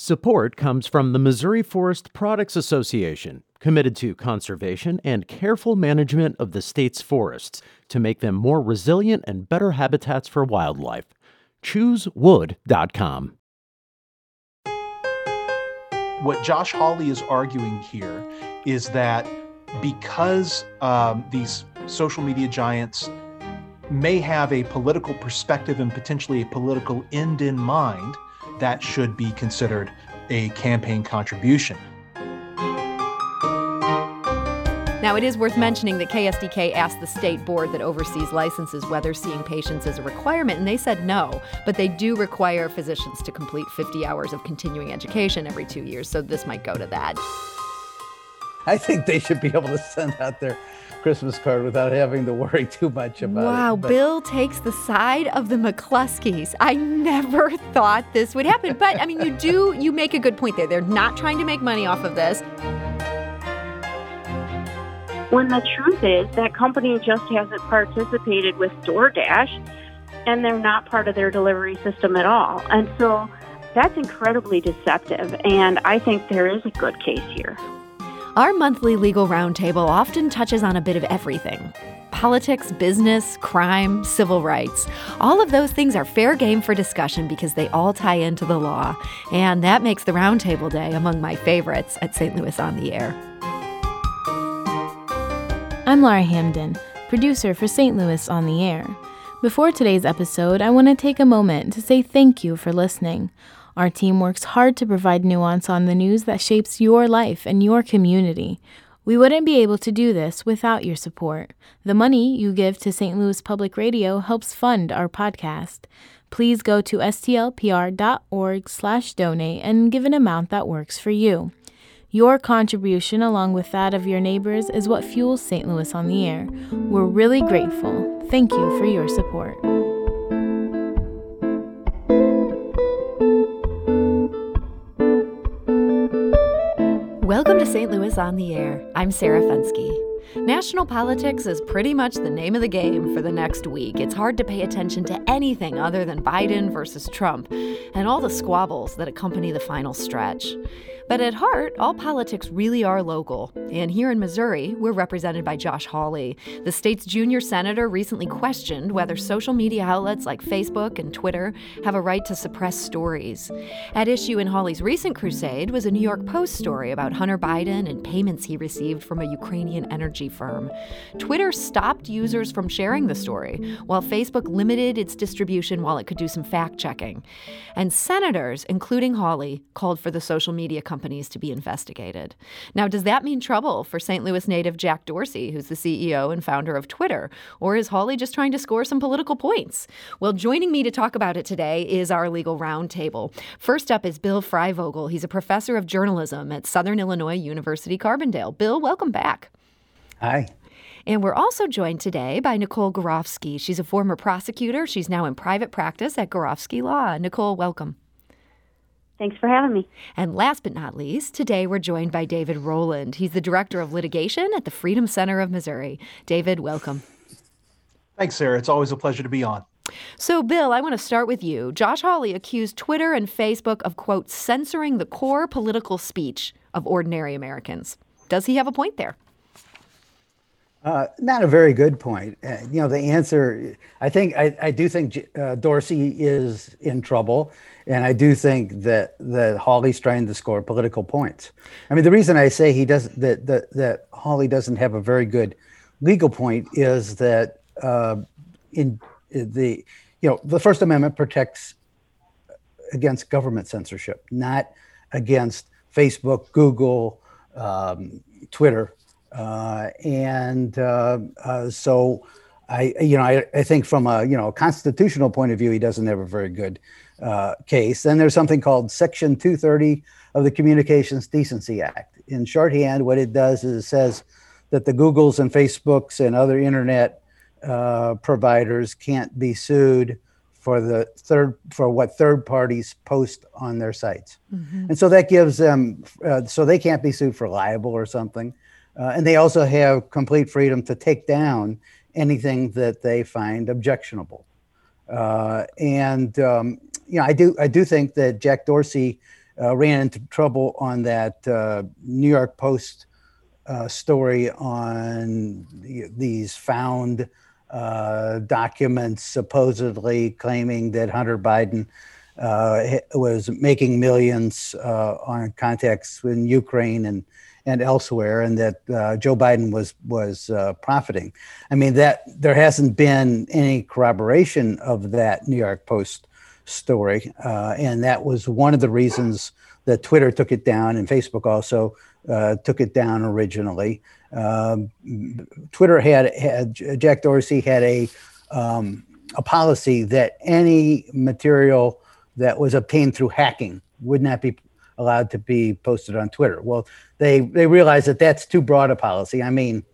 Support comes from the Missouri Forest Products Association, committed to conservation and careful management of the state's forests to make them more resilient and better habitats for wildlife. ChooseWood.com. What Josh Hawley is arguing here is that because um, these social media giants may have a political perspective and potentially a political end in mind, that should be considered a campaign contribution. Now, it is worth mentioning that KSDK asked the state board that oversees licenses whether seeing patients is a requirement, and they said no. But they do require physicians to complete 50 hours of continuing education every two years, so this might go to that. I think they should be able to send out their Christmas card without having to worry too much about wow, it. Wow, Bill takes the side of the McCloskeys. I never thought this would happen. But I mean, you do, you make a good point there. They're not trying to make money off of this. When the truth is, that company just hasn't participated with DoorDash and they're not part of their delivery system at all. And so that's incredibly deceptive. And I think there is a good case here. Our monthly legal roundtable often touches on a bit of everything politics, business, crime, civil rights. All of those things are fair game for discussion because they all tie into the law. And that makes the roundtable day among my favorites at St. Louis on the Air. I'm Laura Hamdan, producer for St. Louis on the Air. Before today's episode, I want to take a moment to say thank you for listening. Our team works hard to provide nuance on the news that shapes your life and your community. We wouldn't be able to do this without your support. The money you give to St. Louis Public Radio helps fund our podcast. Please go to stlpr.org/donate and give an amount that works for you. Your contribution, along with that of your neighbors, is what fuels St. Louis on the air. We're really grateful. Thank you for your support. Welcome to St. Louis on the Air. I'm Sarah Fenske. National politics is pretty much the name of the game for the next week. It's hard to pay attention to anything other than Biden versus Trump and all the squabbles that accompany the final stretch. But at heart, all politics really are local. And here in Missouri, we're represented by Josh Hawley. The state's junior senator recently questioned whether social media outlets like Facebook and Twitter have a right to suppress stories. At issue in Hawley's recent crusade was a New York Post story about Hunter Biden and payments he received from a Ukrainian energy firm. Twitter stopped users from sharing the story, while Facebook limited its distribution while it could do some fact checking. And senators, including Hawley, called for the social media companies companies to be investigated. Now, does that mean trouble for St. Louis native Jack Dorsey, who's the CEO and founder of Twitter? Or is Hawley just trying to score some political points? Well, joining me to talk about it today is our legal roundtable. First up is Bill Freivogel. He's a professor of journalism at Southern Illinois University Carbondale. Bill, welcome back. Hi. And we're also joined today by Nicole Gorovsky. She's a former prosecutor. She's now in private practice at Gorovsky Law. Nicole, welcome. Thanks for having me. And last but not least, today we're joined by David Roland. He's the Director of Litigation at the Freedom Center of Missouri. David, welcome. Thanks, Sarah. It's always a pleasure to be on. So, Bill, I want to start with you. Josh Hawley accused Twitter and Facebook of, quote, censoring the core political speech of ordinary Americans. Does he have a point there? Uh, not a very good point. Uh, you know, the answer, I think, I, I do think uh, Dorsey is in trouble. And I do think that that Hawley's trying to score political points. I mean, the reason I say he doesn't, that that that Hawley doesn't have a very good legal point is that uh, in the you know the First Amendment protects against government censorship, not against Facebook, Google, um, Twitter, uh, and uh, uh so I you know I, I think from a you know constitutional point of view, he doesn't have a very good uh, case. Then there's something called Section 230 of the Communications Decency Act. In shorthand, what it does is it says that the Googles and Facebooks and other internet uh, providers can't be sued for the third for what third parties post on their sites, mm-hmm. and so that gives them uh, so they can't be sued for libel or something, uh, and they also have complete freedom to take down anything that they find objectionable. Uh, and um, you know, I do I do think that Jack Dorsey uh, ran into trouble on that uh, New York Post uh, story on these found uh, documents supposedly claiming that Hunter Biden was making millions on contacts in Ukraine and and elsewhere, and that uh, Joe Biden was was uh, profiting. I mean that there hasn't been any corroboration of that New York Post story, uh, and that was one of the reasons that Twitter took it down and Facebook also uh, took it down originally. Um, Twitter had had Jack Dorsey had a um, a policy that any material that was obtained through hacking would not be allowed to be posted on Twitter. Well, they they realize that that's too broad a policy. I mean,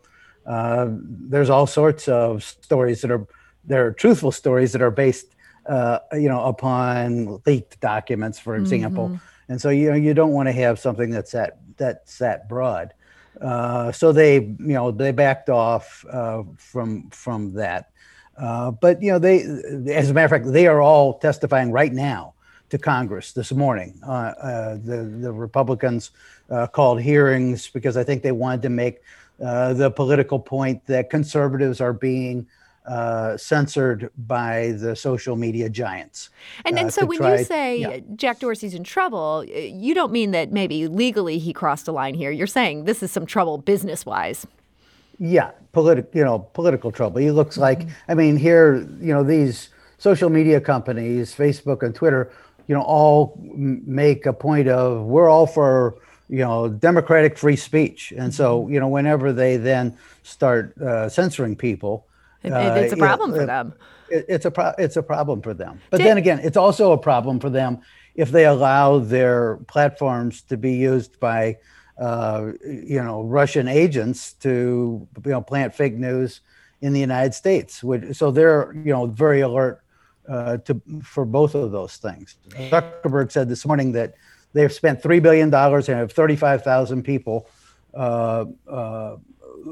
uh, there's all sorts of stories that are there are truthful stories that are based, uh, you know, upon leaked documents, for example. Mm-hmm. And so you know you don't want to have something that's that that's that broad. Uh, so they you know they backed off uh, from from that. Uh, but you know they, as a matter of fact, they are all testifying right now to Congress this morning. Uh, uh, the the Republicans uh, called hearings because I think they wanted to make uh, the political point that conservatives are being uh, censored by the social media giants. And, and so when try, you say yeah. Jack Dorsey's in trouble, you don't mean that maybe legally he crossed a line here. You're saying this is some trouble business wise. Yeah, political, you know, political trouble. He looks like, mm-hmm. I mean, here, you know, these social media companies, Facebook and Twitter, you know, all make a point of we're all for you know democratic free speech, and so mm-hmm. you know whenever they then start uh, censoring people, it, it's a uh, problem know, for them. It, it's a pro- it's a problem for them. But Did, then again, it's also a problem for them if they allow their platforms to be used by uh, you know Russian agents to you know plant fake news in the United States. So they're you know very alert uh, to for both of those things. Zuckerberg said this morning that they've spent three billion dollars and have thirty-five thousand people uh, uh,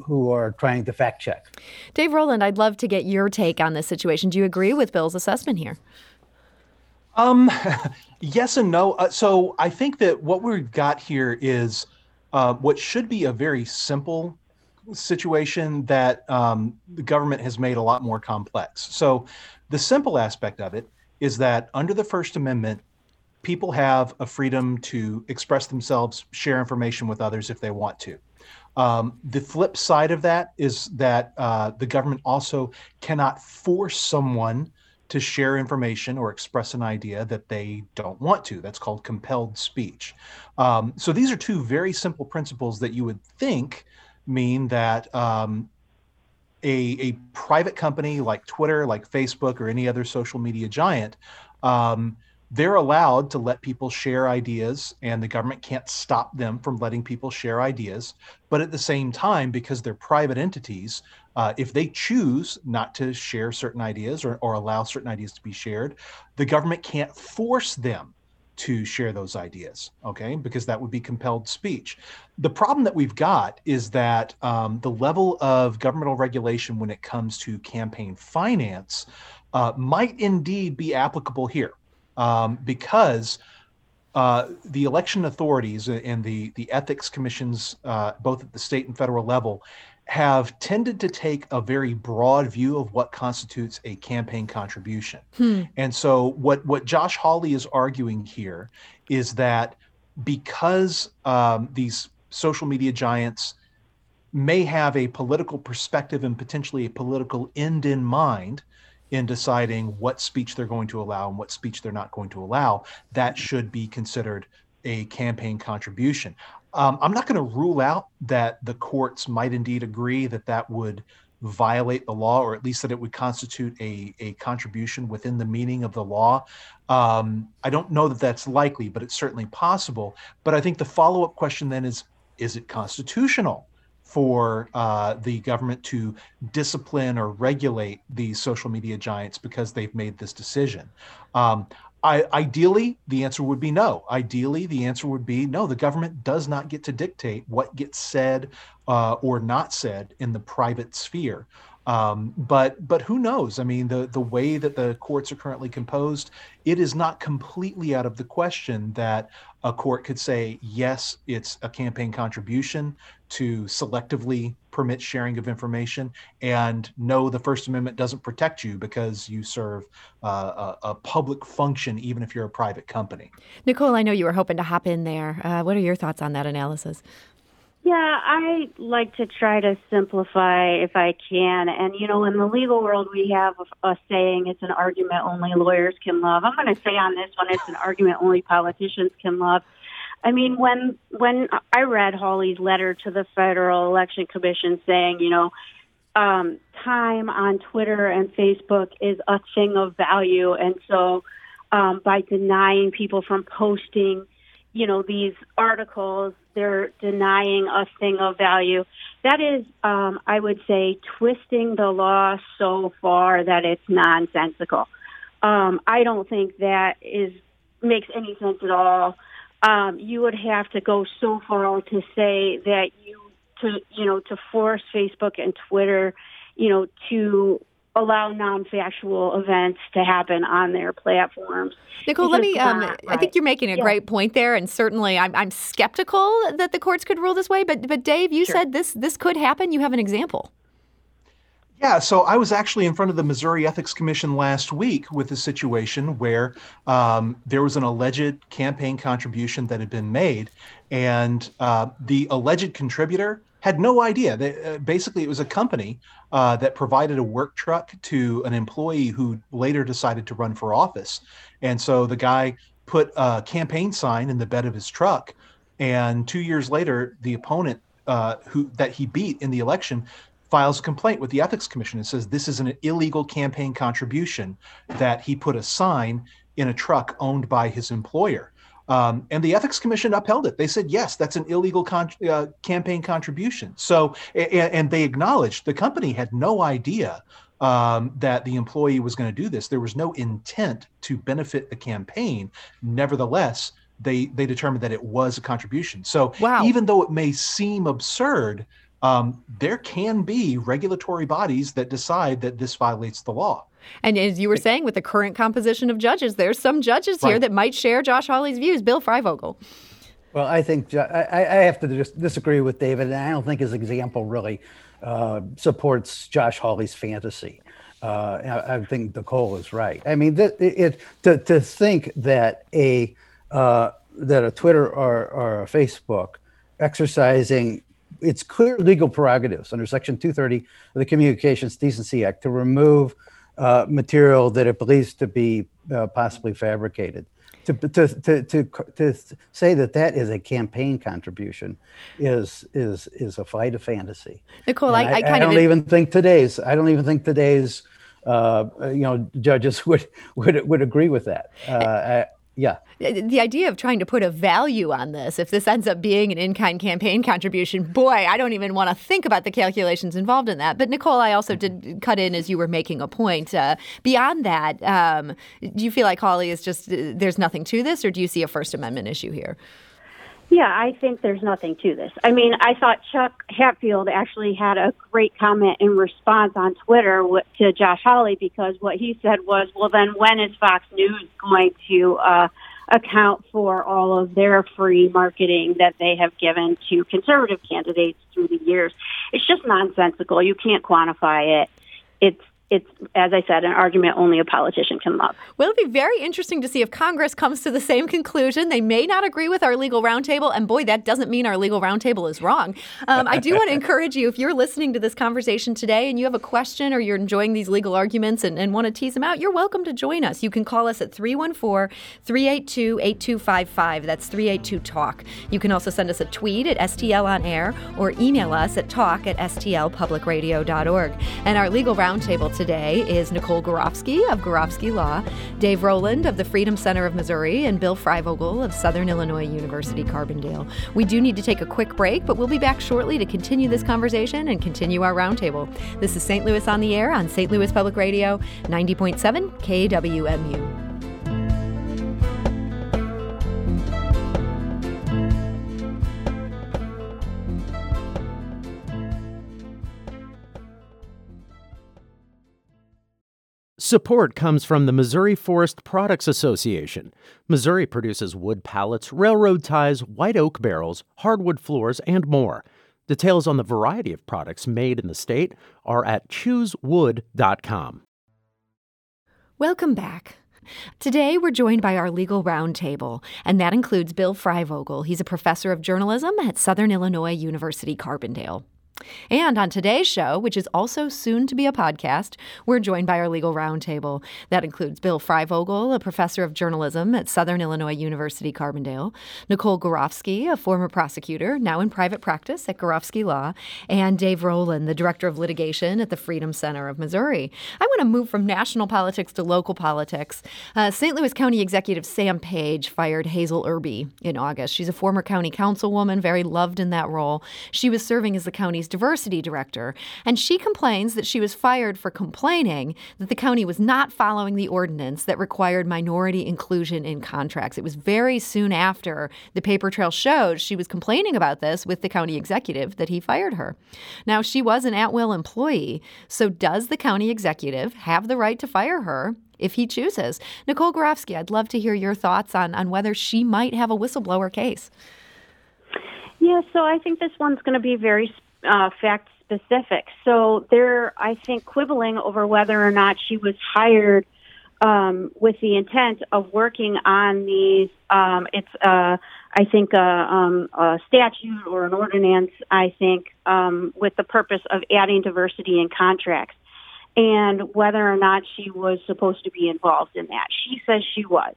who are trying to fact check. Dave Roland, I'd love to get your take on this situation. Do you agree with Bill's assessment here? Um, yes and no. Uh, so I think that what we've got here is uh, what should be a very simple situation that um, the government has made a lot more complex. So the simple aspect of it is that under the First Amendment, people have a freedom to express themselves, share information with others if they want to. Um, the flip side of that is that uh, the government also cannot force someone to share information or express an idea that they don't want to. That's called compelled speech. Um, so these are two very simple principles that you would think mean that um, a, a private company like Twitter, like Facebook, or any other social media giant, um, they're allowed to let people share ideas, and the government can't stop them from letting people share ideas. But at the same time, because they're private entities, uh, if they choose not to share certain ideas or, or allow certain ideas to be shared, the government can't force them to share those ideas, okay? Because that would be compelled speech. The problem that we've got is that um, the level of governmental regulation when it comes to campaign finance uh, might indeed be applicable here um, because. Uh, the election authorities and the the ethics commissions, uh, both at the state and federal level, have tended to take a very broad view of what constitutes a campaign contribution. Hmm. And so what what Josh Hawley is arguing here is that because um, these social media giants may have a political perspective and potentially a political end in mind in deciding what speech they're going to allow and what speech they're not going to allow, that should be considered a campaign contribution. Um, I'm not going to rule out that the courts might indeed agree that that would violate the law, or at least that it would constitute a, a contribution within the meaning of the law. Um, I don't know that that's likely, but it's certainly possible. But I think the follow up question then is is it constitutional for uh, the government to discipline or regulate these social media giants because they've made this decision? Um, I, ideally, the answer would be no. Ideally, the answer would be no. The government does not get to dictate what gets said uh, or not said in the private sphere. Um, but but who knows? I mean, the the way that the courts are currently composed, it is not completely out of the question that a court could say yes, it's a campaign contribution to selectively permit sharing of information, and no, the First Amendment doesn't protect you because you serve uh, a, a, public function, even if you're a private company. Nicole, I know you were hoping to hop in there. Uh, what are your thoughts on that analysis? Yeah, I like to try to simplify if I can. And, you know, in the legal world, we have a, a saying it's an argument only lawyers can love. I'm going to say on this one, it's an argument only politicians can love. I mean, when when I read Hawley's letter to the Federal Election Commission saying, you know, um, time on Twitter and Facebook is a thing of value, and so um, by denying people from posting you know, these articles, they're denying a thing of value. That is, um, I would say, twisting the law so far that it's nonsensical. Um, I don't think that is makes any sense at all. Um, you would have to go so far to say that you to you know to force Facebook and Twitter, you know, to allow non-factual events to happen on their platforms. Nicole, let me. Um, right. I think you're making a yeah. great point there, and certainly I'm, I'm, skeptical that the courts could rule this way. But but Dave, you sure. said this this could happen. You have an example. Yeah, so I was actually in front of the Missouri Ethics Commission last week with a situation where um, there was an alleged campaign contribution that had been made, and uh, the alleged contributor had no idea. They, uh, basically, it was a company uh, that provided a work truck to an employee who later decided to run for office. And so the guy put a campaign sign in the bed of his truck. And two years later, the opponent uh, who that he beat in the election files a complaint with the ethics commission and says this is an illegal campaign contribution that he put a sign in a truck owned by his employer. Um, and the ethics commission upheld it. They said, yes, that's an illegal con- uh, campaign contribution. So, and, and, they acknowledged the company had no idea um, that the employee was going to do this. There was no intent to benefit the campaign. Nevertheless, they they determined that it was a contribution. So, wow. even though it may seem absurd, um, there can be regulatory bodies that decide that this violates the law. And as you were saying, with the current composition of judges, there's some judges right. here that might share Josh Hawley's views. Bill Freivogel. Well, I think I, I have to just disagree with David, and I don't think his example really uh, supports Josh Hawley's fantasy. Uh, I, I, think Nicole is right. I mean, it, it, to to think that a uh, that a Twitter or, or a Facebook exercising its clear legal prerogatives under Section 230 of the Communications Decency Act to remove uh, material that it believes to be uh, possibly fabricated. To, to, to, to, to say that that is a campaign contribution is is is a fight of fantasy. Nicole, I, I, I, I, don't even think today's I don't even think today's uh, you know judges would would would agree with that. Uh, yeah. The idea of trying to put a value on this, if this ends up being an in kind campaign contribution, boy, I don't even want to think about the calculations involved in that. But Nicole, I also did cut in as you were making a point. Uh, beyond that, um, do you feel like Hawley is just, uh, there's nothing to this, or do you see a First Amendment issue here? Yeah, I think there's nothing to this. I mean, I thought Chuck Hatfield actually had a great comment in response on Twitter to Josh Hawley because what he said was, well, then when is Fox News going to uh, account for all of their free marketing that they have given to conservative candidates through the years? It's just nonsensical. You can't quantify it. It's it's, as I said, an argument only a politician can love. Well, it'll be very interesting to see if Congress comes to the same conclusion. They may not agree with our legal roundtable, and boy, that doesn't mean our legal roundtable is wrong. Um, I do want to encourage you, if you're listening to this conversation today and you have a question or you're enjoying these legal arguments and, and want to tease them out, you're welcome to join us. You can call us at 314 382 8255. That's 382 Talk. You can also send us a tweet at STL on air or email us at talk at stlpublicradio.org. And our legal roundtable today today is Nicole Gorovsky of Gorovsky Law, Dave Roland of the Freedom Center of Missouri, and Bill Freivogel of Southern Illinois University Carbondale. We do need to take a quick break, but we'll be back shortly to continue this conversation and continue our roundtable. This is St. Louis on the Air on St. Louis Public Radio, 90.7 KWMU. Support comes from the Missouri Forest Products Association. Missouri produces wood pallets, railroad ties, white oak barrels, hardwood floors, and more. Details on the variety of products made in the state are at choosewood.com. Welcome back. Today, we're joined by our legal roundtable, and that includes Bill Freivogel. He's a professor of journalism at Southern Illinois University Carbondale. And on today's show, which is also soon to be a podcast, we're joined by our legal roundtable. That includes Bill Freivogel, a professor of journalism at Southern Illinois University Carbondale, Nicole Gorovsky, a former prosecutor, now in private practice at Gorovsky Law, and Dave Roland, the director of litigation at the Freedom Center of Missouri. I want to move from national politics to local politics. Uh, St. Louis County Executive Sam Page fired Hazel Irby in August. She's a former county councilwoman, very loved in that role. She was serving as the county's diversity director, and she complains that she was fired for complaining that the county was not following the ordinance that required minority inclusion in contracts. It was very soon after the paper trail showed she was complaining about this with the county executive that he fired her. Now, she was an at will employee, so does the county executive have the right to fire her? If he chooses. Nicole Gorovsky, I'd love to hear your thoughts on, on whether she might have a whistleblower case. Yeah, so I think this one's going to be very uh, fact specific. So they're, I think, quibbling over whether or not she was hired um, with the intent of working on these. Um, it's, uh, I think, a, um, a statute or an ordinance. I think um, with the purpose of adding diversity in contracts, and whether or not she was supposed to be involved in that. She says she was,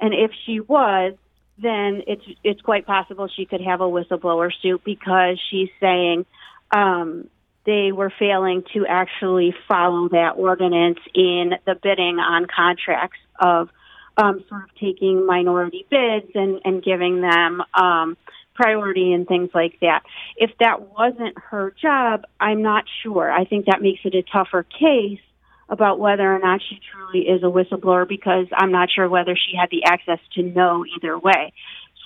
and if she was, then it's it's quite possible she could have a whistleblower suit because she's saying um, they were failing to actually follow that ordinance in the bidding on contracts of um, sort of taking minority bids and, and giving them um, priority and things like that. If that wasn't her job, I'm not sure. I think that makes it a tougher case about whether or not she truly is a whistleblower because I'm not sure whether she had the access to know either way.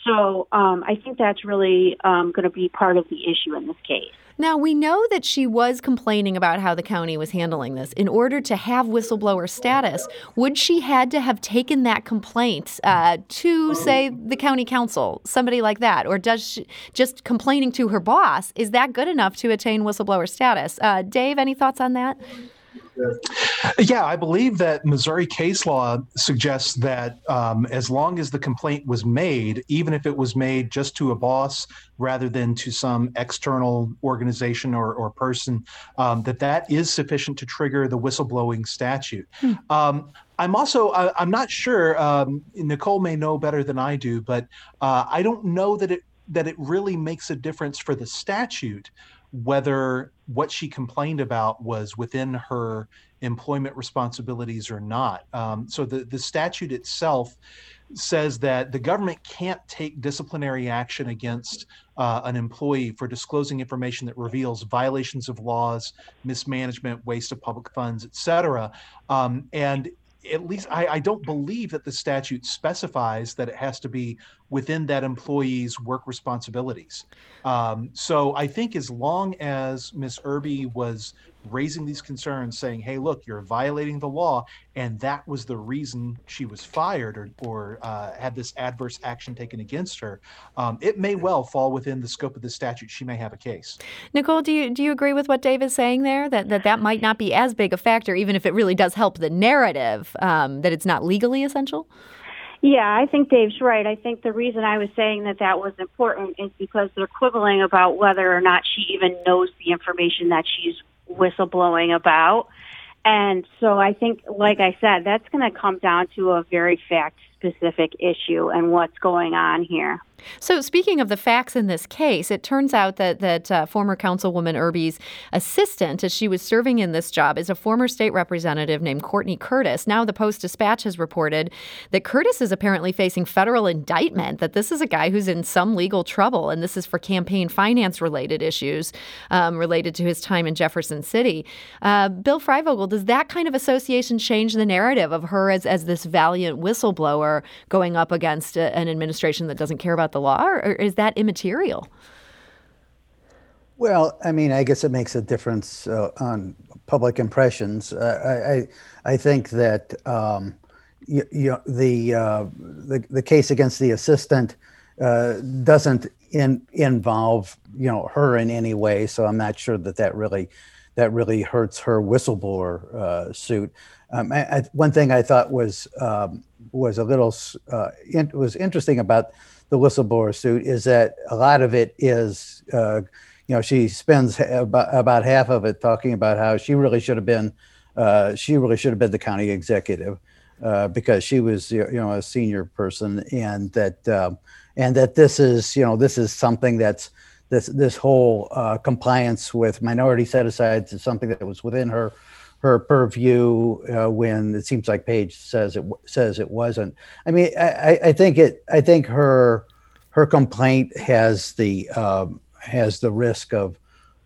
So um, I think that's really um, going to be part of the issue in this case. Now, we know that she was complaining about how the county was handling this. In order to have whistleblower status, would she had to have taken that complaint uh, to, say, the county council, somebody like that? Or does she, just complaining to her boss, is that good enough to attain whistleblower status? Uh, Dave, any thoughts on that? Yeah, I believe that Missouri case law suggests that um, as long as the complaint was made, even if it was made just to a boss rather than to some external organization or, or person, um, that that is sufficient to trigger the whistleblowing statute. Hmm. Um, I'm also I, am not sure. Um, Nicole may know better than I do, but uh, I don't know that it that it really makes a difference for the statute whether what she complained about was within her employment responsibilities or not. Um, so the, the statute itself says that the government can't take disciplinary action against uh, an employee for disclosing information that reveals violations of laws, mismanagement, waste of public funds, et cetera. Um, and at least I, I, don't believe that the statute specifies that it has to be within that employee's work responsibilities. Um, so I think as long as Ms. Irby was raising these concerns, saying, "Hey, look, you're violating the law," and that was the reason she was fired or, or uh, had this adverse action taken against her, um, it may well fall within the scope of the statute. She may have a case. Nicole, do you do you agree with what Dave is saying there? That that that might not be as big a factor, even if it really does help the narrative um, that it's not legally essential. Yeah, I think Dave's right. I think the reason I was saying that that was important is because they're quibbling about whether or not she even knows the information that she's whistleblowing about. And so I think, like I said, that's going to come down to a very fact specific issue and what's going on here. So, speaking of the facts in this case, it turns out that that uh, former Councilwoman Irby's assistant, as she was serving in this job, is a former state representative named Courtney Curtis. Now, the Post Dispatch has reported that Curtis is apparently facing federal indictment. That this is a guy who's in some legal trouble, and this is for campaign finance related issues um, related to his time in Jefferson City. Uh, Bill Freivogel, does that kind of association change the narrative of her as as this valiant whistleblower going up against a, an administration that doesn't care about the law, or is that immaterial? Well, I mean, I guess it makes a difference uh, on public impressions. Uh, I, I think that um, you, you, the, uh, the the case against the assistant uh, doesn't in, involve you know her in any way, so I'm not sure that that really that really hurts her whistleblower uh, suit. Um, I, I, one thing I thought was um, was a little uh, in, was interesting about the whistleblower suit is that a lot of it is you know, she spends about, about half of it talking about how she really should have been, uh, she really should have been the county executive uh, because she was, you know, a senior person, and that, uh, and that this is, you know, this is something that's this this whole uh, compliance with minority set asides is something that was within her her purview uh, when it seems like Page says it says it wasn't. I mean, I, I think it. I think her her complaint has the um, has the risk of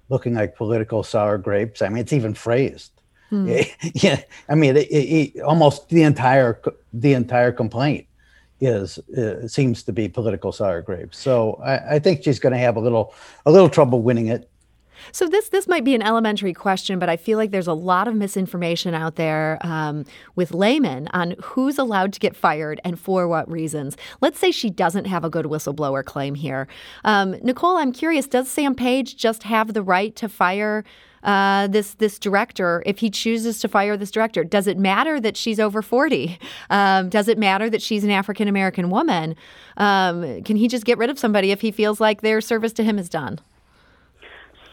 looking like political sour grapes. I mean, it's even phrased. Hmm. yeah, I mean, it, it, almost the entire the entire complaint is uh, seems to be political sour grapes. So I, I think she's going to have a little a little trouble winning it. So this this might be an elementary question, but I feel like there's a lot of misinformation out there um, with laymen on who's allowed to get fired and for what reasons. Let's say she doesn't have a good whistleblower claim here. Um, Nicole, I'm curious. Does Sam Page just have the right to fire? Uh, this this director if he chooses to fire this director? Does it matter that she's over forty? Um, does it matter that she's an African American woman? Um, can he just get rid of somebody if he feels like their service to him is done?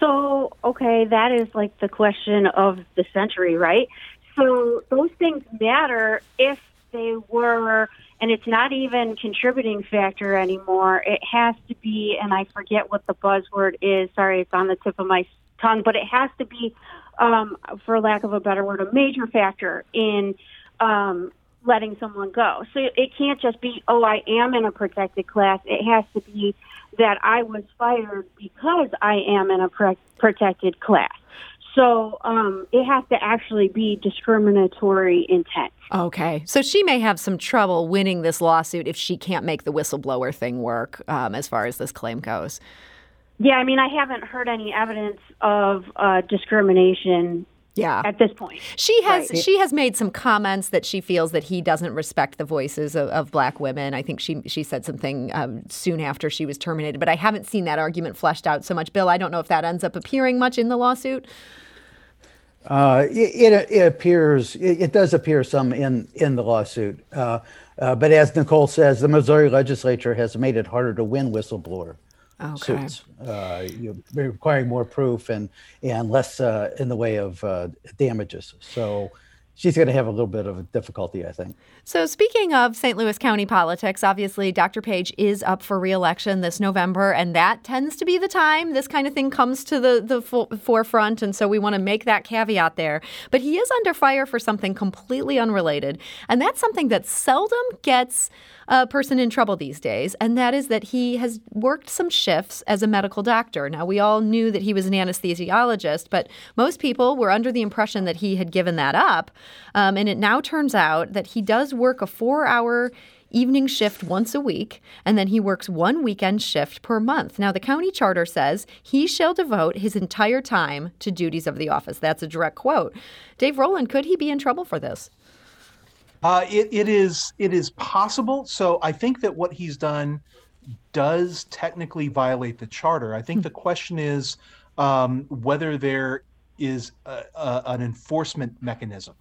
So, okay, that is like the question of the century, right? So, those things matter if they were, and it's not even contributing factor anymore. It has to be, and I forget what the buzzword is. Sorry, it's on the tip of my tongue, but it has to be, um, for lack of a better word, a major factor in um, letting someone go. So it can't just be, oh, I am in a protected class. It has to be that I was fired because I am in a pre- protected class. So um, it has to actually be discriminatory intent. Okay. So she may have some trouble winning this lawsuit if she can't make the whistleblower thing work um, as far as this claim goes. Yeah, I mean, I haven't heard any evidence of uh, discrimination yeah. At this point. She has right. she has made some comments that she feels that he doesn't respect the voices of, of black women. I think she she said something um, soon after she was terminated but i haven't seen that argument fleshed out so much. Bill i don't know if that ends up appearing much in the lawsuit. Uh, it, it, it, appears it, it, does appear some in in the lawsuit. Uh, uh, but as nicole says the missouri legislature has made it harder to win whistleblower okay. suits, uh, you requiring more proof and and less uh, in the way of uh, damages. So she's going to have a little bit of a difficulty, I think. So, speaking of St. Louis County politics, obviously Dr. Page is up for reelection this November, and that tends to be the time this kind of thing comes to the, the forefront. And so, we want to make that caveat there. But he is under fire for something completely unrelated, and that's something that seldom gets a person in trouble these days, and that is that he has worked some shifts as a medical doctor. Now, we all knew that he was an anesthesiologist, but most people were under the impression that he had given that up. Um, and it now turns out that he does work a four hour evening shift once a week, and then he works one weekend shift per month. Now, the county charter says he shall devote his entire time to duties of the office. That's a direct quote. Dave Roland, could he be in trouble for this? Uh, it, it is it is possible. So I think that what he's done does technically violate the charter. I think hmm. the question is um, whether there is a, a, an enforcement mechanism.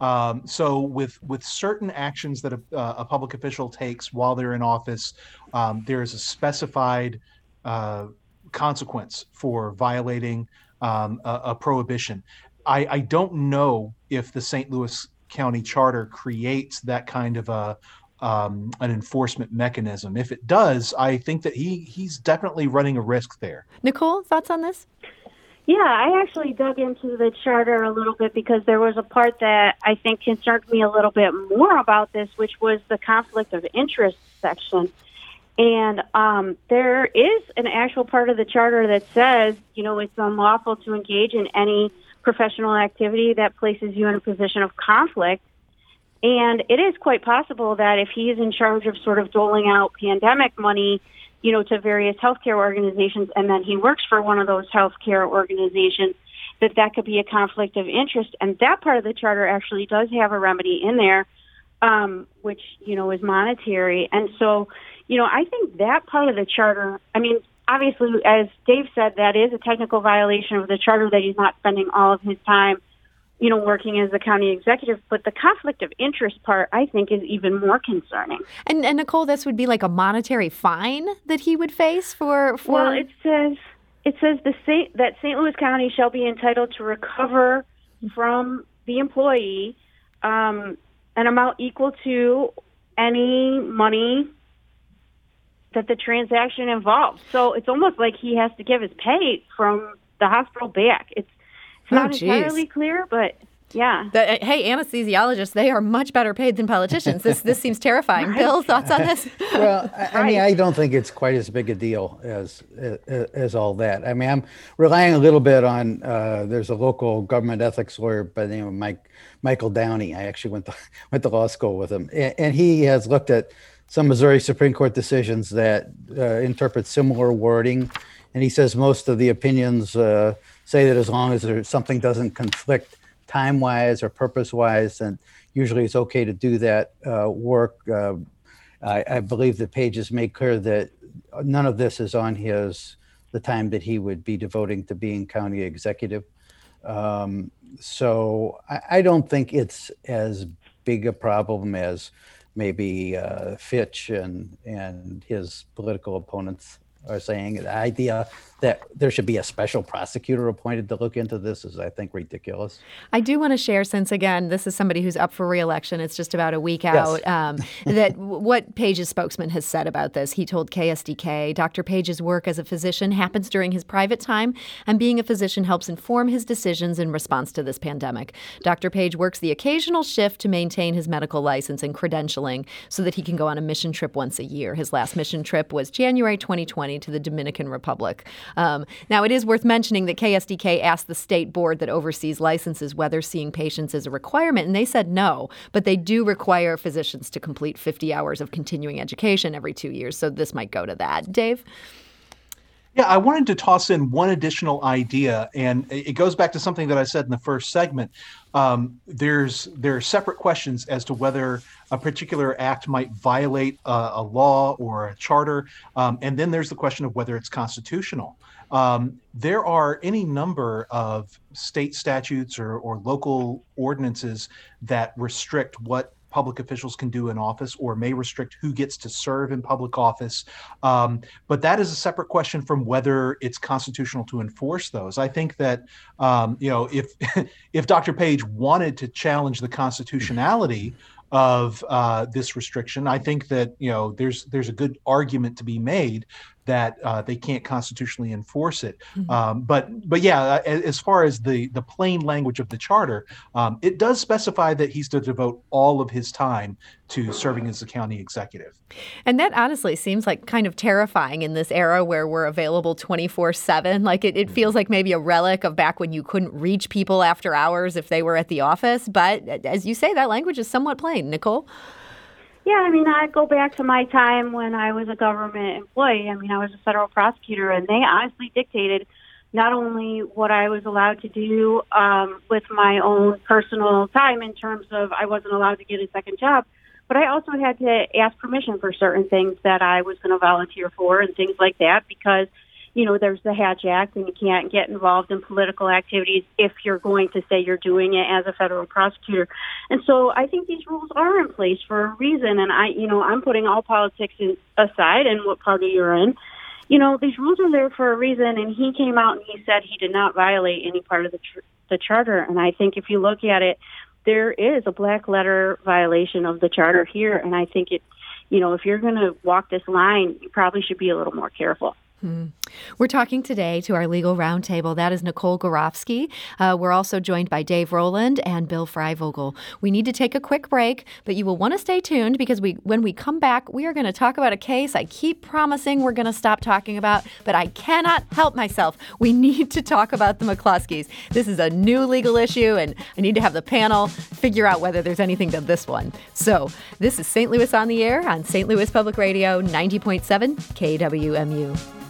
Um, so with with certain actions that a, a, public official takes while they're in office, um, there is a specified uh, consequence for violating um, a, a, prohibition. I, I, don't know if the St. Louis County Charter creates that kind of a um, an enforcement mechanism. If it does, I think that he he's definitely running a risk there. Nicole, thoughts on this? Yeah, I actually dug into the charter a little bit because there was a part that I think concerned me a little bit more about this, which was the conflict of interest section. And um, there is an actual part of the charter that says, you know, it's unlawful to engage in any professional activity that places you in a position of conflict. And it is quite possible that if he is in charge of sort of doling out pandemic money, you know, to various healthcare organizations, and then he works for one of those healthcare organizations, that that could be a conflict of interest. And that part of the charter actually does have a remedy in there, um, which, you know, is monetary. And so, you know, I think that part of the charter, I mean, obviously, as Dave said, that is a technical violation of the charter that he's not spending all of his time you know, working as the county executive. But the conflict of interest part, I think, is even more concerning. And, and Nicole, this would be like a monetary fine that he would face for. for... Well, it says it says the Saint, that St. Louis County shall be entitled to recover from the employee um, an amount equal to any money that the transaction involves. So it's almost like he has to give his pay from the hospital back. It's it's not oh, entirely clear, but yeah. The, uh, hey, anesthesiologists, they are much better paid than politicians. This this seems terrifying. right. Bill, thoughts on this? well, I, I, mean, I don't think it's quite as big a deal as as, as all that. I mean, I'm relying a little bit on. Uh, there's a local government ethics lawyer by the name of Mike Michael Downey. I actually went to went to law school with him, and, and he has looked at some Missouri Supreme Court decisions that uh, interpret similar wording, and he says most of the opinions. Uh, say that as long as there, something doesn't conflict time wise or purpose wise, then usually it's okay to do that uh, work. Uh, I, I, believe the pages make clear that none of this is on his the time that he would be devoting to being county executive. Um, so I, I, don't think it's as big a problem as maybe uh, Fitch and and his political opponents are saying. The idea that there should be a special prosecutor appointed to look into this is, I think, ridiculous. I do want to share, since again, this is somebody who's up for reelection, it's just about a week out, yes. um, that what Page's spokesman has said about this. He told KSDK Dr. Page's work as a physician happens during his private time, and being a physician helps inform his decisions in response to this pandemic. Dr. Page works the occasional shift to maintain his medical license and credentialing so that he can go on a mission trip once a year. His last mission trip was January 2020 to the Dominican Republic. Um, now, it is worth mentioning that KSDK asked the state board that oversees licenses whether seeing patients is a requirement, and they said no, but they do require physicians to complete 50 hours of continuing education every two years, so this might go to that. Dave? Yeah, I wanted to toss in one additional idea, and it goes back to something that I said in the first segment. Um, there's there are separate questions as to whether a particular act might violate a, a law or a charter, um, and then there's the question of whether it's constitutional. Um, there are any number of state statutes or, or local ordinances that restrict what public officials can do in office or may restrict who gets to serve in public office. Um, but that is a separate question from whether it's constitutional to enforce those. I think that um, you know if if Dr. Page wanted to challenge the constitutionality of uh, this restriction, I think that you know there's there's a good argument to be made that uh, they can't constitutionally enforce it. Mm-hmm. Um, but but yeah, uh, as far as the the plain language of the charter, um, it does specify that he's to devote all of his time to serving as the county executive. And that honestly seems like kind of terrifying in this era where we're available 24 7. Like it, it mm-hmm. feels like maybe a relic of back when you couldn't reach people after hours if they were at the office. But as you say, that language is somewhat plain. Nicole? Yeah, I mean, I go back to my time when I was a government employee. I mean, I was a federal prosecutor, and they honestly dictated not only what I was allowed to do um, with my own personal time in terms of I wasn't allowed to get a second job, but I also had to ask permission for certain things that I was going to volunteer for and things like that because – you know, there's the Hatch Act, and you can't get involved in political activities if you're going to say you're doing it as a federal prosecutor. And so I think these rules are in place for a reason. And I, you know, I'm putting all politics in, aside and what party you're in. You know, these rules are there for a reason. And he came out and he said he did not violate any part of the tr- the charter. And I think if you look at it, there is a black letter violation of the charter here. And I think it, you know, if you're going to walk this line, you probably should be a little more careful. Hmm. We're talking today to our legal roundtable. That is Nicole Gorovsky. Uh, we're also joined by Dave Roland and Bill Freivogel. We need to take a quick break, but you will want to stay tuned because we, when we come back, we are going to talk about a case I keep promising we're going to stop talking about, but I cannot help myself. We need to talk about the McCloskeys. This is a new legal issue, and I need to have the panel figure out whether there's anything to this one. So, this is St. Louis on the Air on St. Louis Public Radio 90.7 KWMU.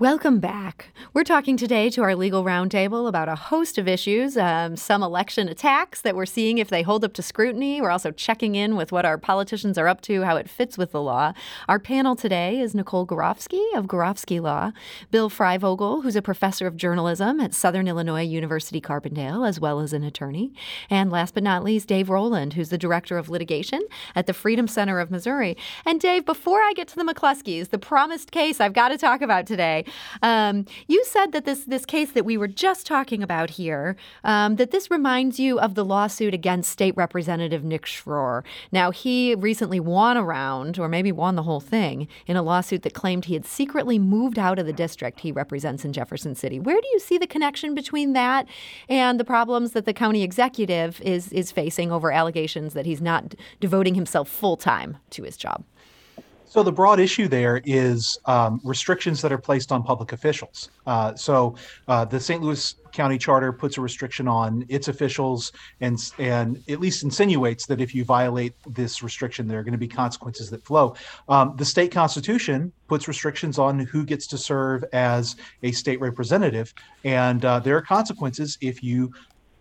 Welcome back. We're talking today to our legal roundtable about a host of issues, um, some election attacks that we're seeing if they hold up to scrutiny. We're also checking in with what our politicians are up to, how it fits with the law. Our panel today is Nicole Gorovsky of Gorovsky Law, Bill Freivogel, who's a professor of journalism at Southern Illinois University Carbondale, as well as an attorney, and last but not least, Dave Roland, who's the director of litigation at the Freedom Center of Missouri. And Dave, before I get to the McCloskeys, the promised case I've got to talk about today. Um, you said that this this case that we were just talking about here, um, that this reminds you of the lawsuit against State Representative Nick Schroer. Now he recently won around, or maybe won the whole thing, in a lawsuit that claimed he had secretly moved out of the district he represents in Jefferson City. Where do you see the connection between that and the problems that the county executive is is facing over allegations that he's not devoting himself full time to his job? So the broad issue there is um, restrictions that are placed on public officials. Uh, so uh, the St. Louis County Charter puts a restriction on its officials, and and at least insinuates that if you violate this restriction, there are going to be consequences that flow. Um, the state constitution puts restrictions on who gets to serve as a state representative, and uh, there are consequences if you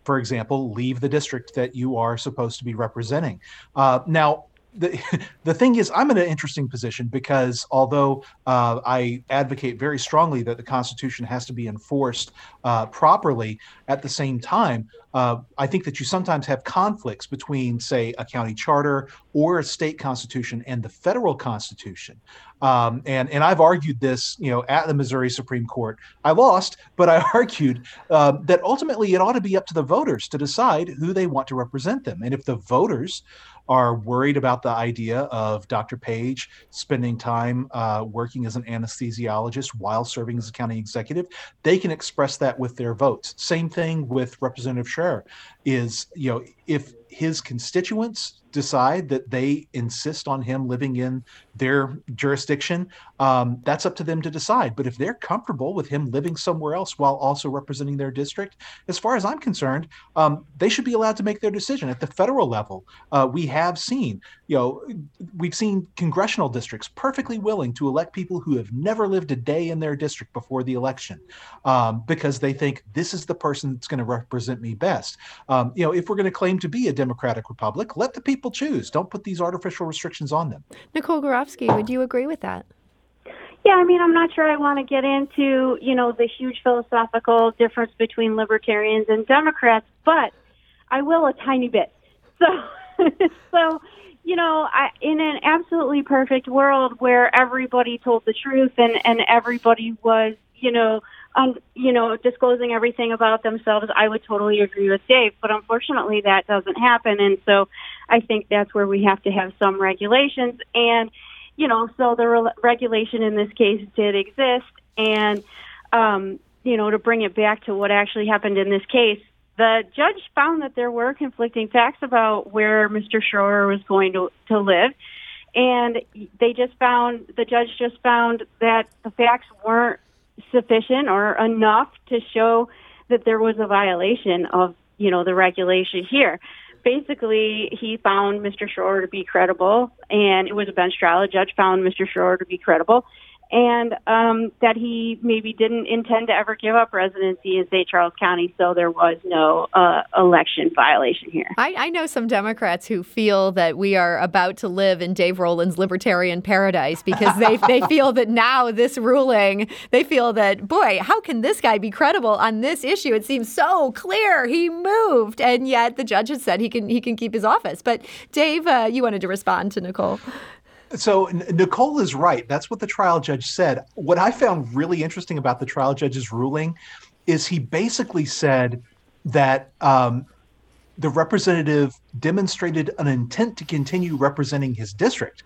for example, leave the district that you are supposed to be representing. Uh, now, the, the thing is, I'm in an interesting position because although uh, I advocate very strongly that the Constitution has to be enforced uh, properly, at the same time, uh, I think that you sometimes have conflicts between, say, a county charter or a state constitution and the federal constitution. Um, and and I've argued this, you know, at the Missouri Supreme Court. I lost, but I argued uh, that ultimately it ought to be up to the voters to decide who they want to represent them. And if the voters are worried about the idea of Dr. Page spending time uh, working as an anesthesiologist while serving as a county executive, they can express that with their votes. Same thing with Representative Schroer is, you know, if his constituents decide that they insist on him living in their jurisdiction, um, that's up to them to decide. But if they're comfortable with him living somewhere else while also representing their district, as far as I'm concerned, um, they should be allowed to make their decision. At the federal level, uh, we have seen, you know, we've seen congressional districts perfectly willing to elect people who have never lived a day in their district before the election um, because they think this is the person that's going to represent me best. Um, you know, if we're going to claim to be a democratic republic, let the people choose. Don't put these artificial restrictions on them. Nicole Gorovsky, would you agree with that? Yeah, I mean, I'm not sure I want to get into, you know, the huge philosophical difference between libertarians and Democrats, but I will a tiny bit. So, so, you know, I, in an absolutely perfect world where everybody told the truth and and everybody was, you know, um, you know, disclosing everything about themselves, I would totally agree with Dave. But unfortunately, that doesn't happen, and so I think that's where we have to have some regulations. And you know, so the re- regulation in this case did exist, and um, you know, to bring it back to what actually happened in this case, the judge found that there were conflicting facts about where Mr. Schroer was going to to live. And they just found, the judge just found that the facts weren't sufficient or enough to show that there was a violation of you know the regulation here. Basically, he found Mr. Schroer to be credible, and it was a bench trial. A judge found Mr. Schroer to be credible, and um, that he maybe didn't intend to ever give up residency in St. Charles County, so there was no uh, election violation here. I, I, know some Democrats who feel that we are about to live in Dave Roland's libertarian paradise because they, they feel that now this ruling, they feel that, boy, how can this guy be credible on this issue? It seems so clear he moved, and yet the judge has said he can he can keep his office. But Dave, uh, you wanted to respond to Nicole. So Nicole is right. That's what the trial judge said. What I found really interesting about the trial judge's ruling is he basically said that um, the representative demonstrated an intent to continue representing his district.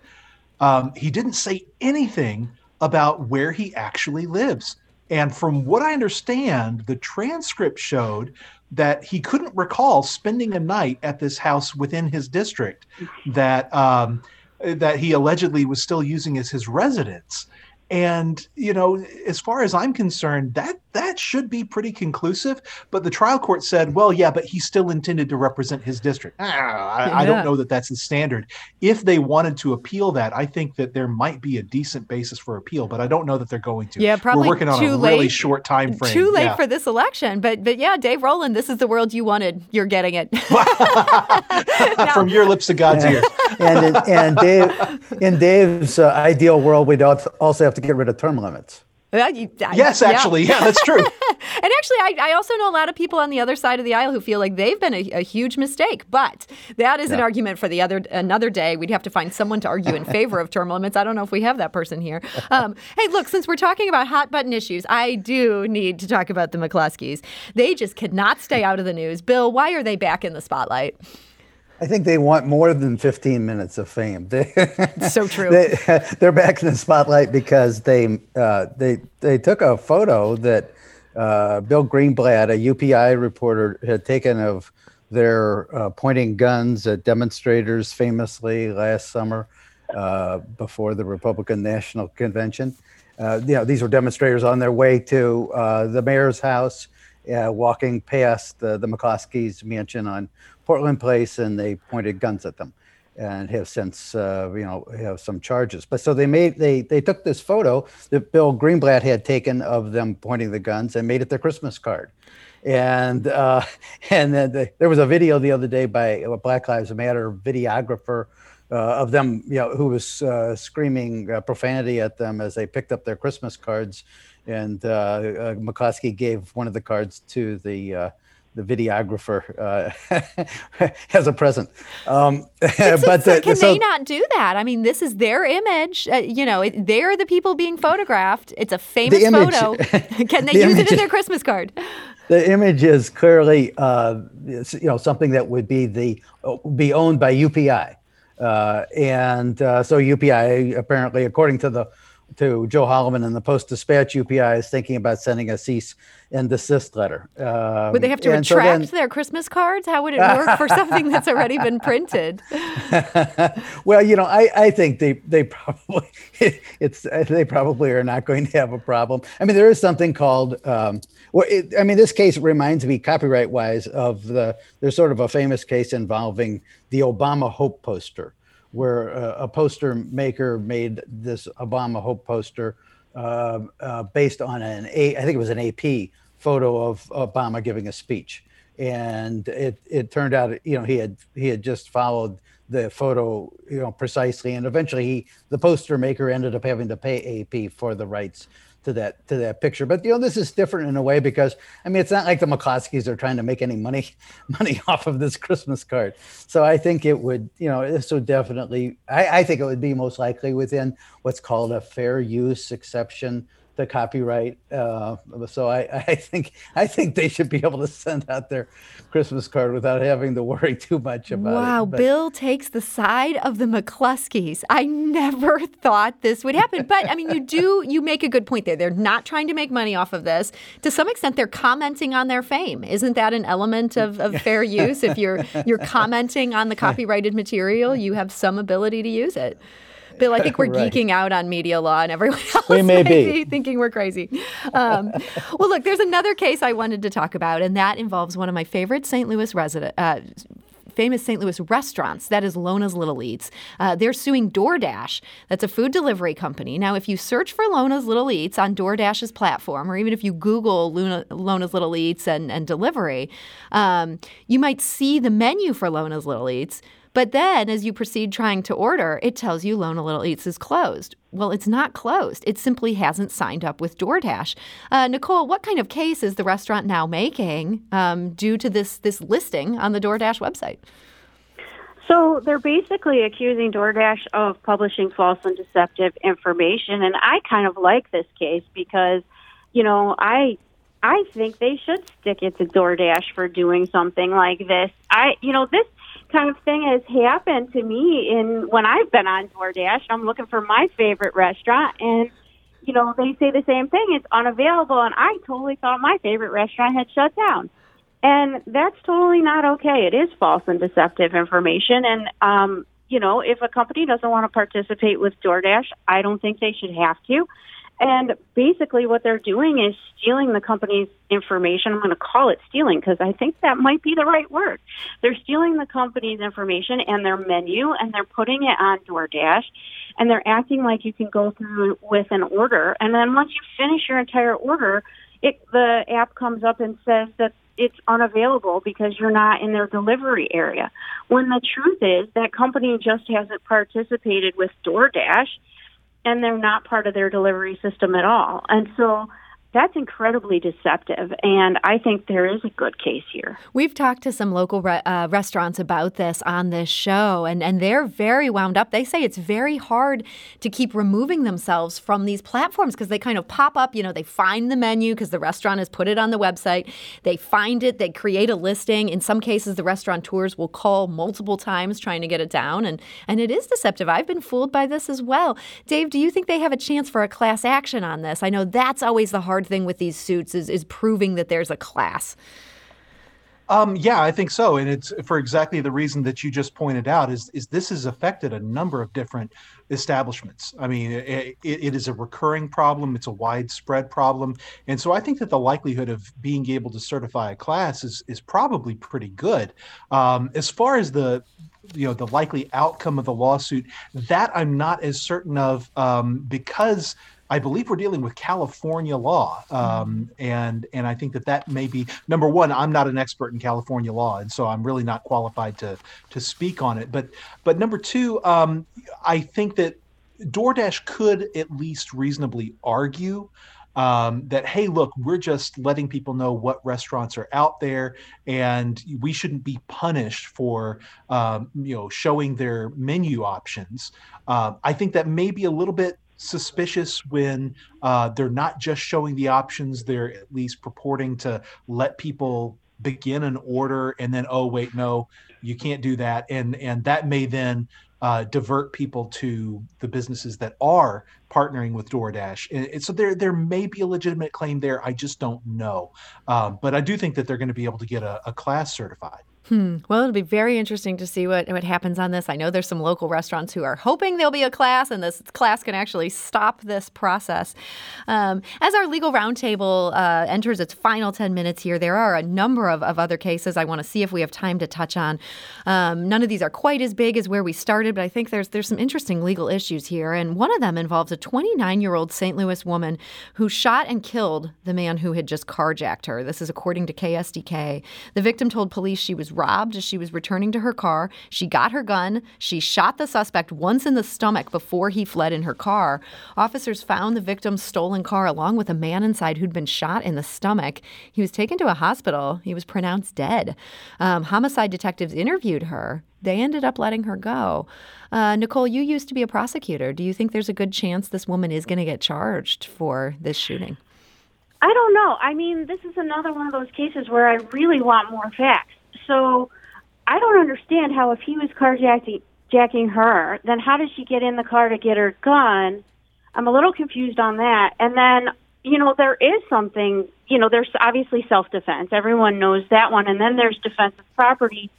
Um, he didn't say anything about where he actually lives. And from what I understand, the transcript showed that he couldn't recall spending a night at this house within his district. That um, that he allegedly was still using as his residence. And you know, as far as I'm concerned, that that should be pretty conclusive. But the trial court said, well, yeah, but he still intended to represent his district. Ah, I, yeah. I, don't know that that's the standard. If they wanted to appeal that, I think that there might be a decent basis for appeal, but I don't know that they're going to. Yeah, probably We're working on a late, really short time frame. Too late yeah. for this election. But but yeah, Dave Roland, this is the world you wanted. You're getting it. From your lips to God's ears. and in, and Dave, in Dave's uh, ideal world, we'd also have to get rid of term limits. You, I, yes, actually, yeah. yeah, that's true. and actually, I, I, also know a lot of people on the other side of the aisle who feel like they've been a, a huge mistake. But that is yeah. an argument for the other another day. We'd have to find someone to argue in favor of term limits. I don't know if we have that person here. Um, hey, look, since we're talking about hot button issues, I do need to talk about the McCloskeys. They just cannot stay out of the news. Bill, why are they back in the spotlight? I think they want more than 15 minutes of fame. They, so true. They, are back in the spotlight because they uh, they they took a photo that uh, Bill Greenblatt, a UPI reporter, had taken of their uh, pointing guns at demonstrators famously last summer uh, before the Republican National Convention. Uh, you know, these were demonstrators on their way to uh, the mayor's house, walking past the, the McCloskeys mansion on Portland Place, and they pointed guns at them, and have since uh, you know have some charges. But so they made they they took this photo that Bill Greenblatt had taken of them pointing the guns and made it their Christmas card. And uh, and then the, there was a video the other day by a Black Lives Matter videographer uh, of them, you know, who was uh, screaming uh, profanity at them as they picked up their Christmas cards. And uh, McCloskey gave one of the cards to the uh, the videographer uh, as a present. Um, but the, can so, they not do that? I mean, this is their image. Uh, you know, it, they're the people being photographed. It's a famous image, photo. can they the use it in their Christmas card? The image is clearly, uh, you know, something that would be the be owned by UPI, uh, and uh, so UPI apparently, according to the to Joe Holleman and the Post Dispatch, UPI is thinking about sending a cease and desist letter. Um, would they have to retract so then, their Christmas cards? How would it work for something that's already been printed? well, you know, I, I think they they probably it's they probably are not going to have a problem. I mean, there is something called um, well, it, I mean, this case reminds me copyright wise of the there's sort of a famous case involving the Obama Hope poster where uh, a poster maker made this Obama Hope poster uh, uh, based on an A, I think it was an AP photo of Obama giving a speech, and it it turned out you know he had he had just followed the photo you know precisely, and eventually he the poster maker ended up having to pay AP for the rights to that to that picture. But you know, this is different in a way because I mean, it's not like the McCloskeys are trying to make any money money off of this Christmas card. So I think it would, you know, this would definitely. I, I think it would be most likely within what's called a fair use exception the copyright. Uh, so I, I think I think they should be able to send out their Christmas card without having to worry too much about wow, it. Wow, Bill takes the side of the McCloskeys. I never thought this would happen, but I mean, you do you make a good point there. They're not trying to make money off of this. To some extent, they're commenting on their fame. Isn't that an element of, of fair use? If you're you're commenting on the copyrighted material, you have some ability to use it. Bill, I think we're right. geeking out on media law, and everyone else we may be. thinking we're crazy. Um, well, look, there's another case I wanted to talk about, and that involves one of my favorite St. Louis resident. Uh, famous St. Louis restaurants. That is Lona's Little Eats. Uh, they're suing DoorDash. That's a food delivery company. Now, if you search for Lona's Little Eats on DoorDash's platform, or even if you Google Luna, Lona's Little Eats and, and delivery, um, you might see the menu for Lona's Little Eats. But then, as you proceed trying to order, it tells you Lona Little Eats is closed. Well, it's not closed. It simply hasn't signed up with DoorDash. Uh, Nicole, what kind of case is the restaurant now making um, due to this this listing on the DoorDash website? So they're basically accusing DoorDash of publishing false and deceptive information, and I kind of like this case because, you know, I I think they should stick it to DoorDash for doing something like this. I, you know, this kind of thing has happened to me in when I've been on DoorDash. I'm looking for my favorite restaurant, and you know they say the same thing. It's unavailable, and I totally thought my favorite restaurant had shut down, and that's totally not okay. It is false and deceptive information, and um, you know if a company doesn't want to participate with DoorDash, I don't think they should have to. And basically, what they're doing is stealing the company's information. I'm going to call it stealing because I think that might be the right word. They're stealing the company's information and their menu, and they're putting it on DoorDash, and they're acting like you can go through with an order. And then once you finish your entire order, it, the app comes up and says that it's unavailable because you're not in their delivery area. When the truth is that company just hasn't participated with DoorDash and they're not part of their delivery system at all. And so that's incredibly deceptive. And I think there is a good case here. We've talked to some local re- uh, restaurants about this on this show, and, and they're very wound up. They say it's very hard to keep removing themselves from these platforms because they kind of pop up. You know, they find the menu because the restaurant has put it on the website. They find it, they create a listing. In some cases, the restaurateurs will call multiple times trying to get it down, and, and it is deceptive. I've been fooled by this as well. Dave, do you think they have a chance for a class action on this? I know that's always the hard thing with these suits is is proving that there's a class. Um, yeah, I think so, and it's for exactly the reason that you just pointed out. Is is this has affected a number of different establishments. I mean, it, it is a recurring problem. It's a widespread problem, and so I think that the likelihood of being able to certify a class is is probably pretty good. Um, as far as the you know the likely outcome of the lawsuit, that I'm not as certain of um, because I believe we're dealing with California law, um, and and I think that that may be number one. I'm not an expert in California law, and so I'm really not qualified to to speak on it. But but number two, um, I think that DoorDash could at least reasonably argue um, that hey, look, we're just letting people know what restaurants are out there, and we shouldn't be punished for um, you know showing their menu options. Uh, I think that may be a little bit suspicious when uh, they're not just showing the options, they're at least purporting to let people begin an order and then, oh, wait, no, you can't do that. And, and that may then uh, divert people to the businesses that are partnering with DoorDash. And, and, so there there may be a legitimate claim there. I just don't know. Um, but I do think that they're going to be able to get a, a class certified. Hmm. Well, it'll be very interesting to see what, what happens on this. I know there's some local restaurants who are hoping there'll be a class and this class can actually stop this process. Um, as our legal roundtable uh, enters its final 10 minutes here, there are a number of, of other cases I want to see if we have time to touch on. Um, none of these are quite as big as where we started, but I think there's, there's some interesting legal issues here. And one of them involves a 29 year old St. Louis woman who shot and killed the man who had just carjacked her. This is according to KSDK. The victim told police she was robbed as she was returning to her car. She got her gun. She shot the suspect once in the stomach before he fled in her car. Officers found the victim's stolen car along with a man inside who'd been shot in the stomach. He was taken to a hospital. He was pronounced dead. Um, homicide detectives interviewed her. They ended up letting her go. Uh, Nicole, you used to be a prosecutor. Do you think there's a good chance this woman is going to get charged for this shooting? I don't know. I mean, this is another one of those cases where I really want more facts so I don't understand how if he was carjacking jacking her, then how did she get in the car to get her gun? I'm a little confused on that. And then, you know, there is something, you know, there's obviously self defense. Everyone knows that one. And then there's defensive property.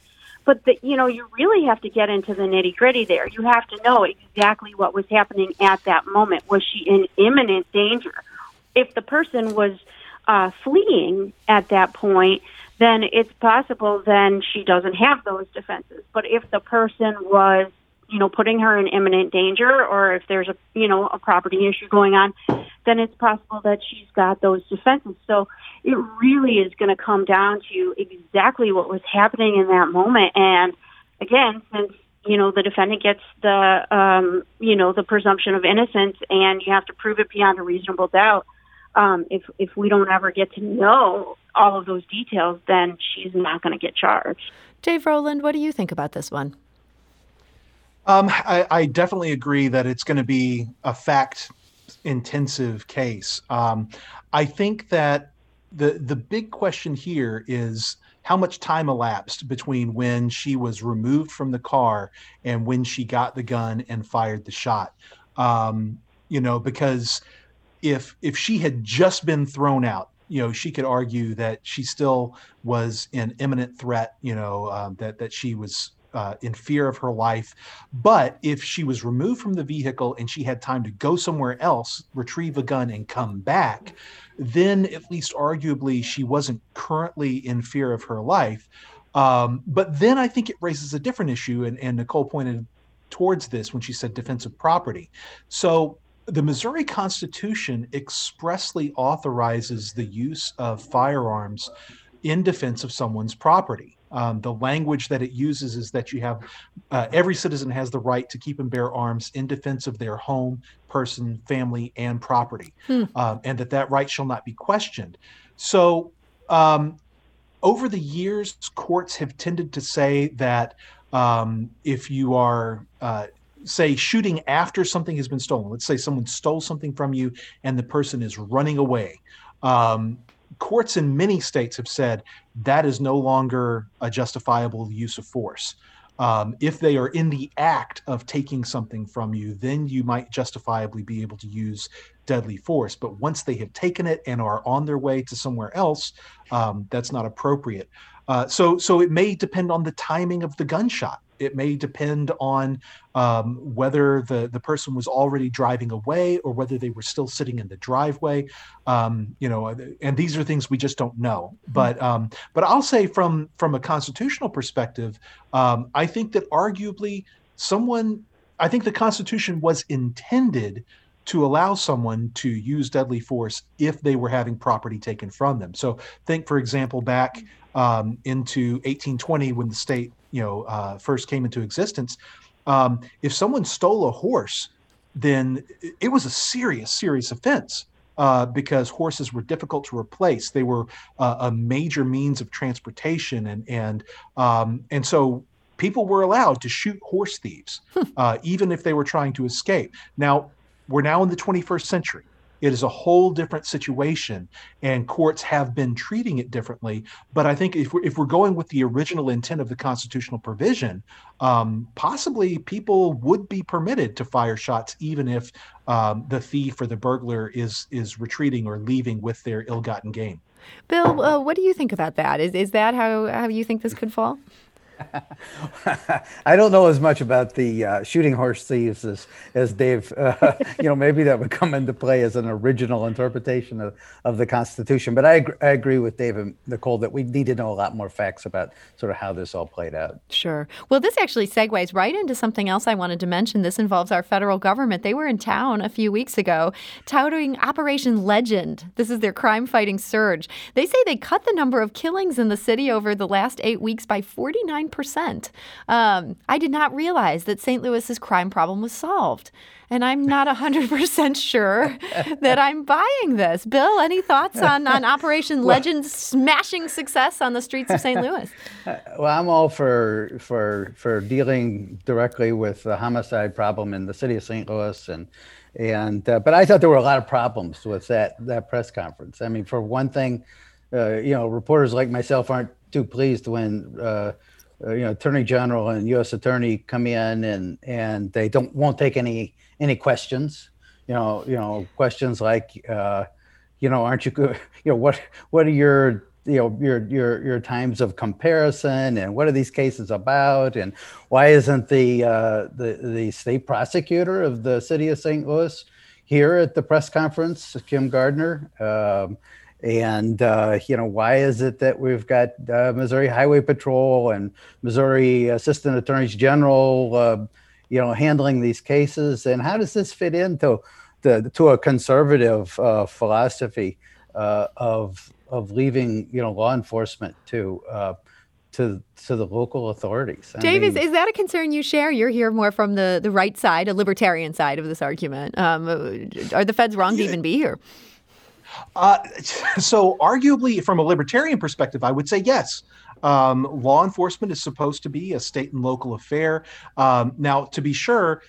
But, the, you know, you really have to get into the nitty gritty there. You have to know exactly what was happening at that moment. Was she in imminent danger? If the person was uh, fleeing at that point, then it's possible then she doesn't have those defenses. But if the person was, you know, putting her in imminent danger, or if there's a, you know, a property issue going on, then it's possible that she's got those defenses. So it really is going to come down to exactly what was happening in that moment. And again, since you know the defendant gets the um, you know the presumption of innocence, and you have to prove it beyond a reasonable doubt. Um, if if we don't ever get to know all of those details, then she's not going to get charged. Dave Roland, what do you think about this one? Um, I, I, definitely agree that it's going to be a fact intensive case. Um, I think that the the big question here is how much time elapsed between when she was removed from the car and when she got the gun and fired the shot. Um, you know, because if if she had just been thrown out, you know, she could argue that she still was in imminent threat. You know, um, that that she was uh, in fear of her life. But if she was removed from the vehicle and she had time to go somewhere else, retrieve a gun, and come back, then at least arguably she wasn't currently in fear of her life. Um, but then I think it raises a different issue, and, and Nicole pointed towards this when she said defensive property. So the Missouri Constitution expressly authorizes the use of firearms in defense of someone's property. Um, the language that it uses is that you have uh, every citizen has the right to keep and bear arms in defense of their home, person, family, and property, hmm. um, and that that right shall not be questioned. So, um, over the years, courts have tended to say that um, if you are uh, say shooting after something has been stolen let's say someone stole something from you and the person is running away um, courts in many states have said that is no longer a justifiable use of force. Um, if they are in the act of taking something from you, then you might justifiably be able to use deadly force. But once they have taken it and are on their way to somewhere else, um, that's not appropriate. Uh, so, so it may depend on the timing of the gunshot. It may depend on um, whether the, the person was already driving away or whether they were still sitting in the driveway. Um, you know, and these are things we just don't know. Mm-hmm. But um, but I'll say from from a constitutional perspective, um, I think that arguably someone, I think the Constitution was intended to allow someone to use deadly force if they were having property taken from them. So think, for example, back um, into 1820 when the state you know uh, first came into existence, um, if someone stole a horse, then it was a serious, serious offense. Uh, because horses were difficult to replace. They were uh, a major means of transportation, and and um, and so people were allowed to shoot horse thieves, uh, even if they were trying to escape. Now we're now in the 21st century. It is a whole different situation, and courts have been treating it differently. But I think if we're, if we're going with the original intent of the constitutional provision, um, possibly people would be permitted to fire shots even if um, the thief or the burglar is is retreating or leaving with their ill-gotten gain. Bill, uh, what do you think about that? Is is that how how you think this could fall? I don't know as much about the uh, shooting horse thieves as, as Dave. Uh, you know, maybe that would come into play as an original interpretation of, of the Constitution. But I, ag- I agree with Dave and Nicole that we need to know a lot more facts about sort of how this all played out. Sure. Well, this actually segues right into something else I wanted to mention. This involves our federal government. They were in town a few weeks ago touting Operation Legend. This is their crime fighting surge. They say they cut the number of killings in the city over the last eight weeks by 49 Um, I did not realize that St. Louis's crime problem was solved. And I'm not 100% sure that I'm buying this. Bill, any thoughts on, on Operation Legend's smashing success on the streets of St. Louis? Well, I'm all for, for, for dealing directly with the homicide problem in the city of St. Louis. And, and uh, but I thought there were a lot of problems with that, that press conference. I mean, for one thing, uh, you know, reporters like myself aren't too pleased when uh, uh, you know, attorney general and U.S. attorney come in and and they don't won't take any any questions. You know, you know, questions like, uh, you know, aren't you good? You know, what what are your you know your your your times of comparison and what are these cases about and why isn't the uh, the the state prosecutor of the city of St. Louis here at the press conference, Kim Gardner? Um, And uh, you know, why is it that we've got uh, Missouri Highway Patrol and Missouri Assistant Attorneys General, uh, you know, handling these cases? And how does this fit into the, to a conservative uh, philosophy uh, of of leaving, you know, law enforcement to uh, to to the local authorities. I Dave, mean, is, is that a concern you share? You're here more from the, the right side, a libertarian side of this argument. Um, are the feds wrong to even be here? Uh, so, arguably, from a libertarian perspective, I would say yes. Um, law enforcement is supposed to be a state and local affair. Um, now, to be sure,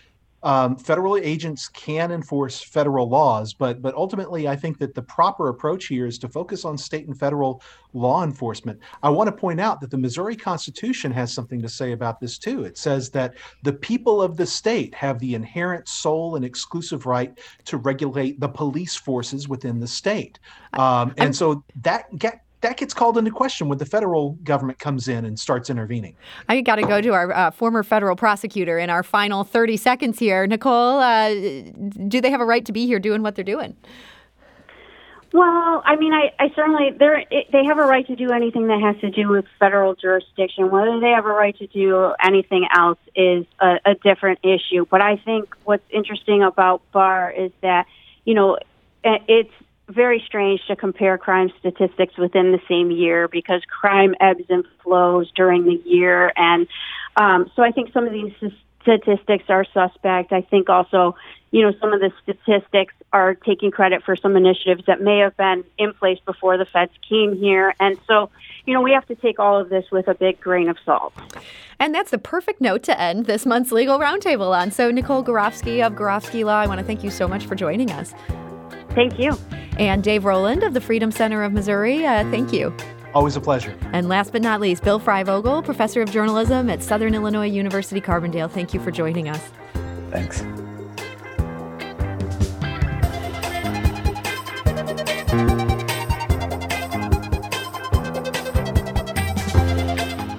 um, federal agents can enforce federal laws, but but ultimately, I think that the proper approach here is to focus on state and federal law enforcement. I want to point out that the Missouri Constitution has something to say about this too. It says that the people of the state have the inherent sole and exclusive right to regulate the police forces within the state, um, and so that get that gets called into question when the federal government comes in and starts intervening. I got to go to our uh, former federal prosecutor in our final 30 seconds here. Nicole, uh, do they have a right to be here doing what they're doing? Well, I mean, I, I certainly they they have a right to do anything that has to do with federal jurisdiction. Whether they have a right to do anything else is a, a different issue. But I think what's interesting about Barr is that you know it's very strange to compare crime statistics within the same year because crime ebbs and flows during the year. And um, so I think some of these statistics are suspect. I think also, you know, some of the statistics are taking credit for some initiatives that may have been in place before the feds came here. And so, you know, we have to take all of this with a big grain of salt. And that's the perfect note to end this month's Legal Roundtable on. So, Nicole Gorovsky of Gorovsky Law, I want to thank you so much for joining us. Thank you. And Dave Roland of the Freedom Center of Missouri, uh, thank you. Always a pleasure. And last but not least, Bill Freivogel, professor of journalism at Southern Illinois University Carbondale. Thank you for joining us. Thanks.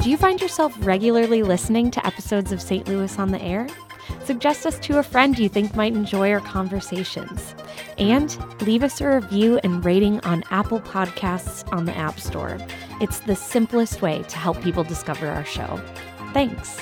Do you find yourself regularly listening to episodes of St. Louis on the Air? Suggest us to a friend you think might enjoy our conversations. And leave us a review and rating on Apple Podcasts on the App Store. It's the simplest way to help people discover our show. Thanks.